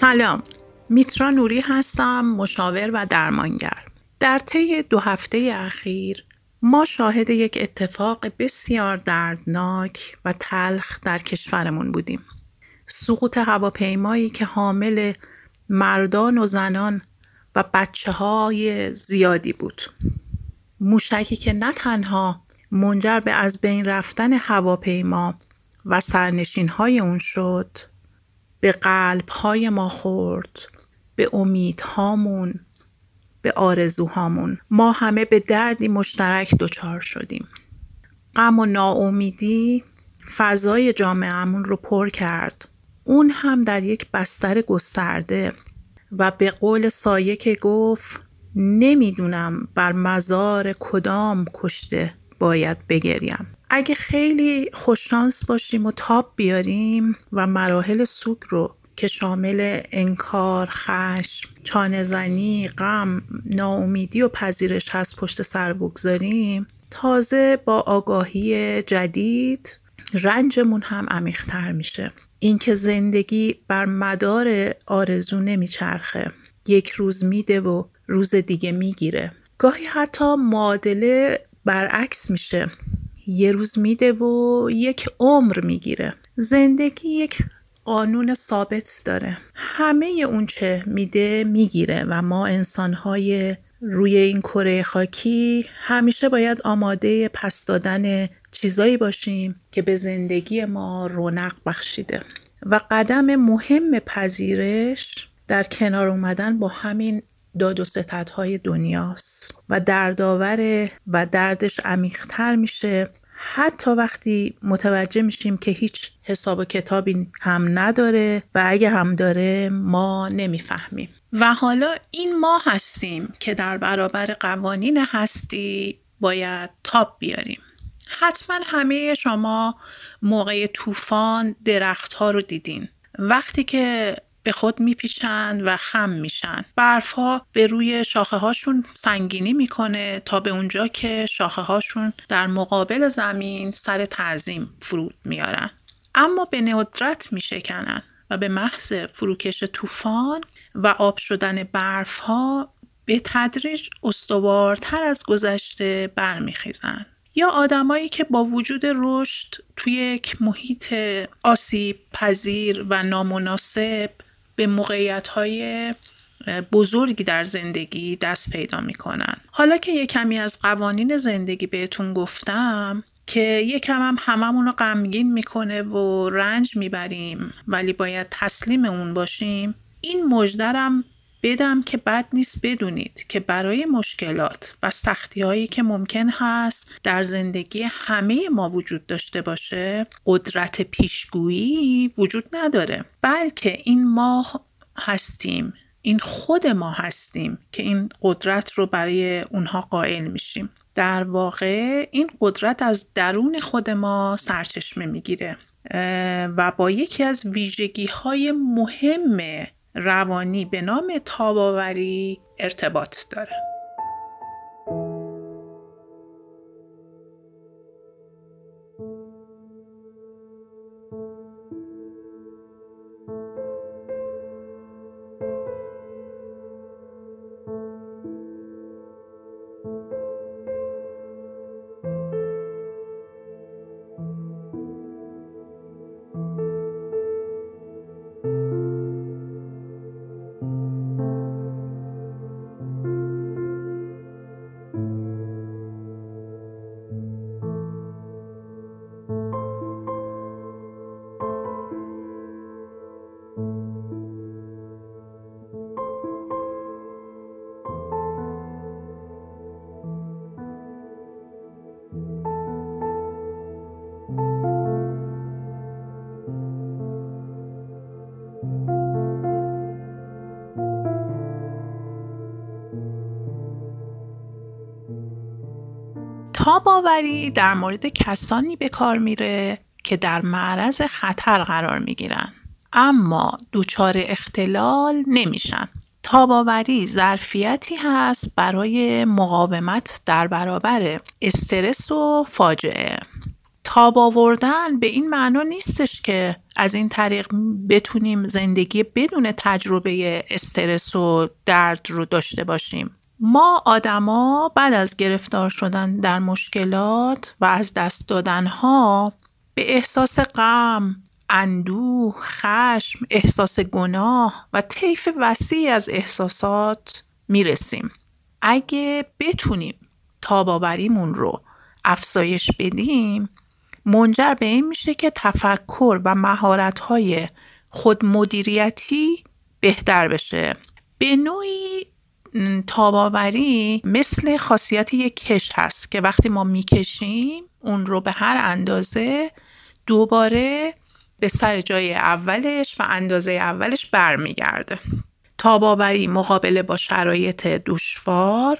سلام. میترا نوری هستم مشاور و درمانگر. در طی دو هفته اخیر ما شاهد یک اتفاق بسیار دردناک و تلخ در کشورمون بودیم. سقوط هواپیمایی که حامل مردان و زنان و بچه های زیادی بود. موشکی که نه تنها منجر به از بین رفتن هواپیما و سرنشین های اون شد به قلب های ما خورد به امیدهامون به آرزوهامون. ما همه به دردی مشترک دچار شدیم. غم و ناامیدی فضای جامعهمون رو پر کرد. اون هم در یک بستر گسترده و به قول سایه که گفت نمی‌دونم بر مزار کدام کشته. باید بگریم. اگه خیلی خوششانس باشیم و تاب بیاریم و مراحل سوگ رو که شامل انکار، خشم، چانهزنی، غم، ناامیدی و پذیرش هست پشت سر بگذاریم تازه با آگاهی جدید رنجمون هم عمیقتر میشه. اینکه زندگی بر مدار آرزو نمیچرخه. یک روز میده و روز دیگه می‌گیره. گاهی حتی معادله برعکس میشه. یه روز میده و یک عمر می‌گیره. زندگی یک قانون ثابت داره. همه اون چه میده می‌گیره و ما انسانهای روی این کره خاکی همیشه باید آماده پس دادن چیزایی باشیم که به زندگی ما رونق بخشیده. و قدم مهم پذیرش در کنار اومدن با همین داد و ستدهای دنیاست. و دردآور و دردش عمیقتر میشه. حتی وقتی متوجه میشیم که هیچ حساب و کتابی هم نداره و اگه هم داره ما نمی‌فهمیم. و حالا این ما هستیم که در برابر قوانین هستی باید تاب بیاریم. حتما همه شما موقع طوفان درخت ها رو دیدین. وقتی که به خود میپیچن و خم میشن. برف ها به روی شاخه هاشون سنگینی می‌کنه تا به اونجا که شاخه هاشون در مقابل زمین سر تعظیم فرود میارن. اما به ندرت میشکنن و به محض فروکش طوفان و آب شدن برف ها به تدریج استوارتر از گذشته برمیخیزن. یا آدمایی که با وجود رشد توی یک محیط آسیب پذیر و نامناسب به موقعیت های بزرگی در زندگی دست پیدا می‌کنن. حالا که یه کمی از قوانین زندگی بهتون گفتم که یکم هم هممون رو غمگین می‌کنه و رنج می‌بریم ولی باید تسلیم اون باشیم این مجدرم بدم که بد نیست بدونید که برای مشکلات و سختی هایی که ممکن هست در زندگی همه ما وجود داشته باشه قدرت پیشگویی وجود نداره. بلکه این ما هستیم این خود ما هستیم که این قدرت رو برای اونها قائل میشیم. در واقع این قدرت از درون خود ما سرچشمه می‌گیره و با یکی از ویژگی های مهم روانی به نام تاباوری ارتباط داره. تاباوری در مورد کسانی به کار میره که در معرض خطر قرار می‌گیرن. اما دچار اختلال نمیشن. تاباوری ظرفیتی هست برای مقاومت در برابر استرس و فاجعه. تاب آوردن به این معنا نیستش که از این طریق بتونیم زندگی بدون تجربه استرس و درد رو داشته باشیم. ما آدما بعد از گرفتار شدن در مشکلات و از دست دادن ها به احساس غم، اندوه، خشم، احساس گناه و طیف وسیعی از احساسات می‌رسیم. اگه بتونیم تاباوریمون رو افزایش بدیم منجر به این میشه که تفکر و مهارت‌های خودمدیریتی بهتر بشه به نوعی تاباوری مثل خاصیت یک کش هست که وقتی ما می‌کشیم اون رو به هر اندازه دوباره به سر جای اولش و اندازه اولش برمیگرده تاباوری مقابله با شرایط دشوار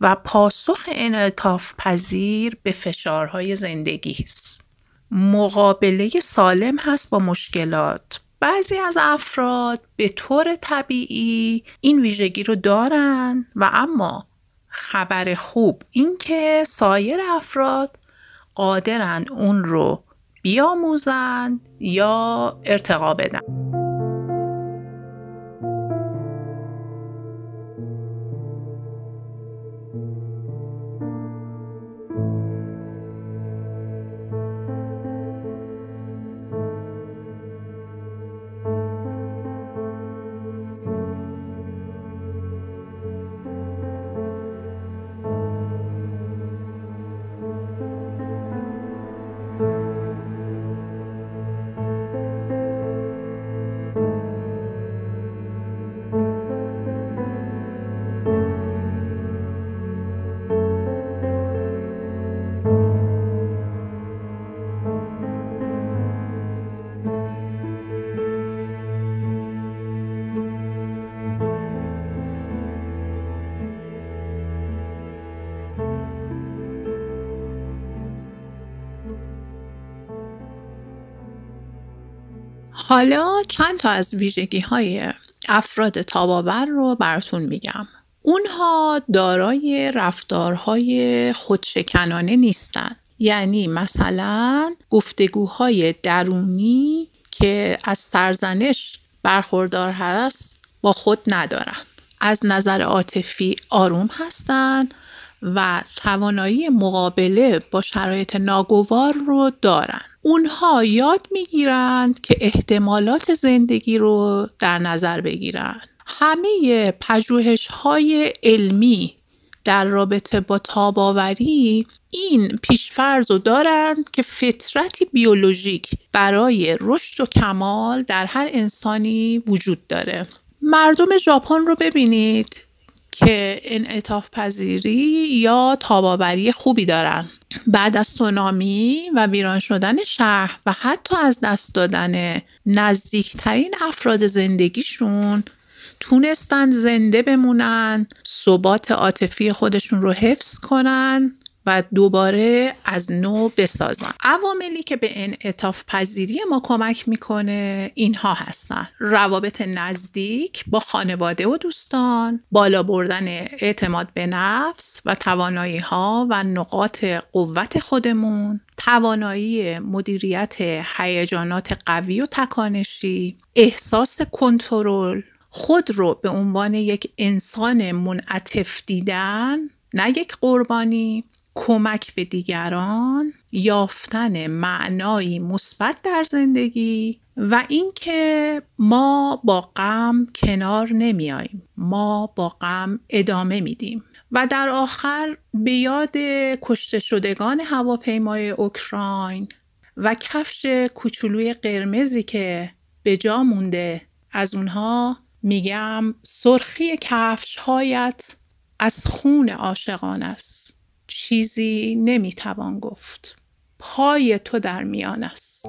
و پاسخ انعطاف پذیر به فشارهای زندگی است. مقابله سالم هست با مشکلات بعضی از افراد به طور طبیعی این ویژگی رو دارن و اما خبر خوب اینکه سایر افراد قادرن اون رو بیاموزن یا ارتقا بدن. حالا چند تا از ویژگی های افراد تاباور رو براتون میگم. اونها دارای رفتارهای خودشکنانه نیستن. یعنی مثلا گفتگوهای درونی که از سرزنش برخوردار هست با خود ندارن. از نظر عاطفی آروم هستند و توانایی مقابله با شرایط ناگوار رو دارن. اونها یاد می‌گیرند که احتمالات زندگی رو در نظر بگیرن. همه پژوهش های علمی در رابطه با تاباوری این پیشفرض رو دارند که فطرتی بیولوژیک برای رشد و کمال در هر انسانی وجود داره. مردم ژاپن رو ببینید. که انعطاف پذیری یا تاباوری خوبی دارن. بعد از سونامی و ویران شدن شهر و حتی از دست دادن نزدیکترین افراد زندگیشون تونستن زنده بمونن ثبات عاطفی خودشون رو حفظ کنن و دوباره از نو بسازن عواملی که به انعطاف پذیری ما کمک می‌کنه اینها هستن. روابط نزدیک با خانواده و دوستان بالا بردن اعتماد به نفس و توانایی ها و نقاط قوت خودمون توانایی مدیریت هیجانات قوی و تکانشی احساس کنترل خود رو به عنوان یک انسان منعطف دیدن نه یک قربانی. کمک به دیگران یافتن معنایی مثبت در زندگی و اینکه ما با غم کنار نمیاییم. ما با غم ادامه میدیم. و در آخر به یاد کشته شدگان هواپیمای اوکراین و کفش کوچولوی قرمزی که به جا مونده از اونها میگم سرخی کفش هایت از خون عاشقان است. چیزی نمی‌توان گفت. پای تو در میان است.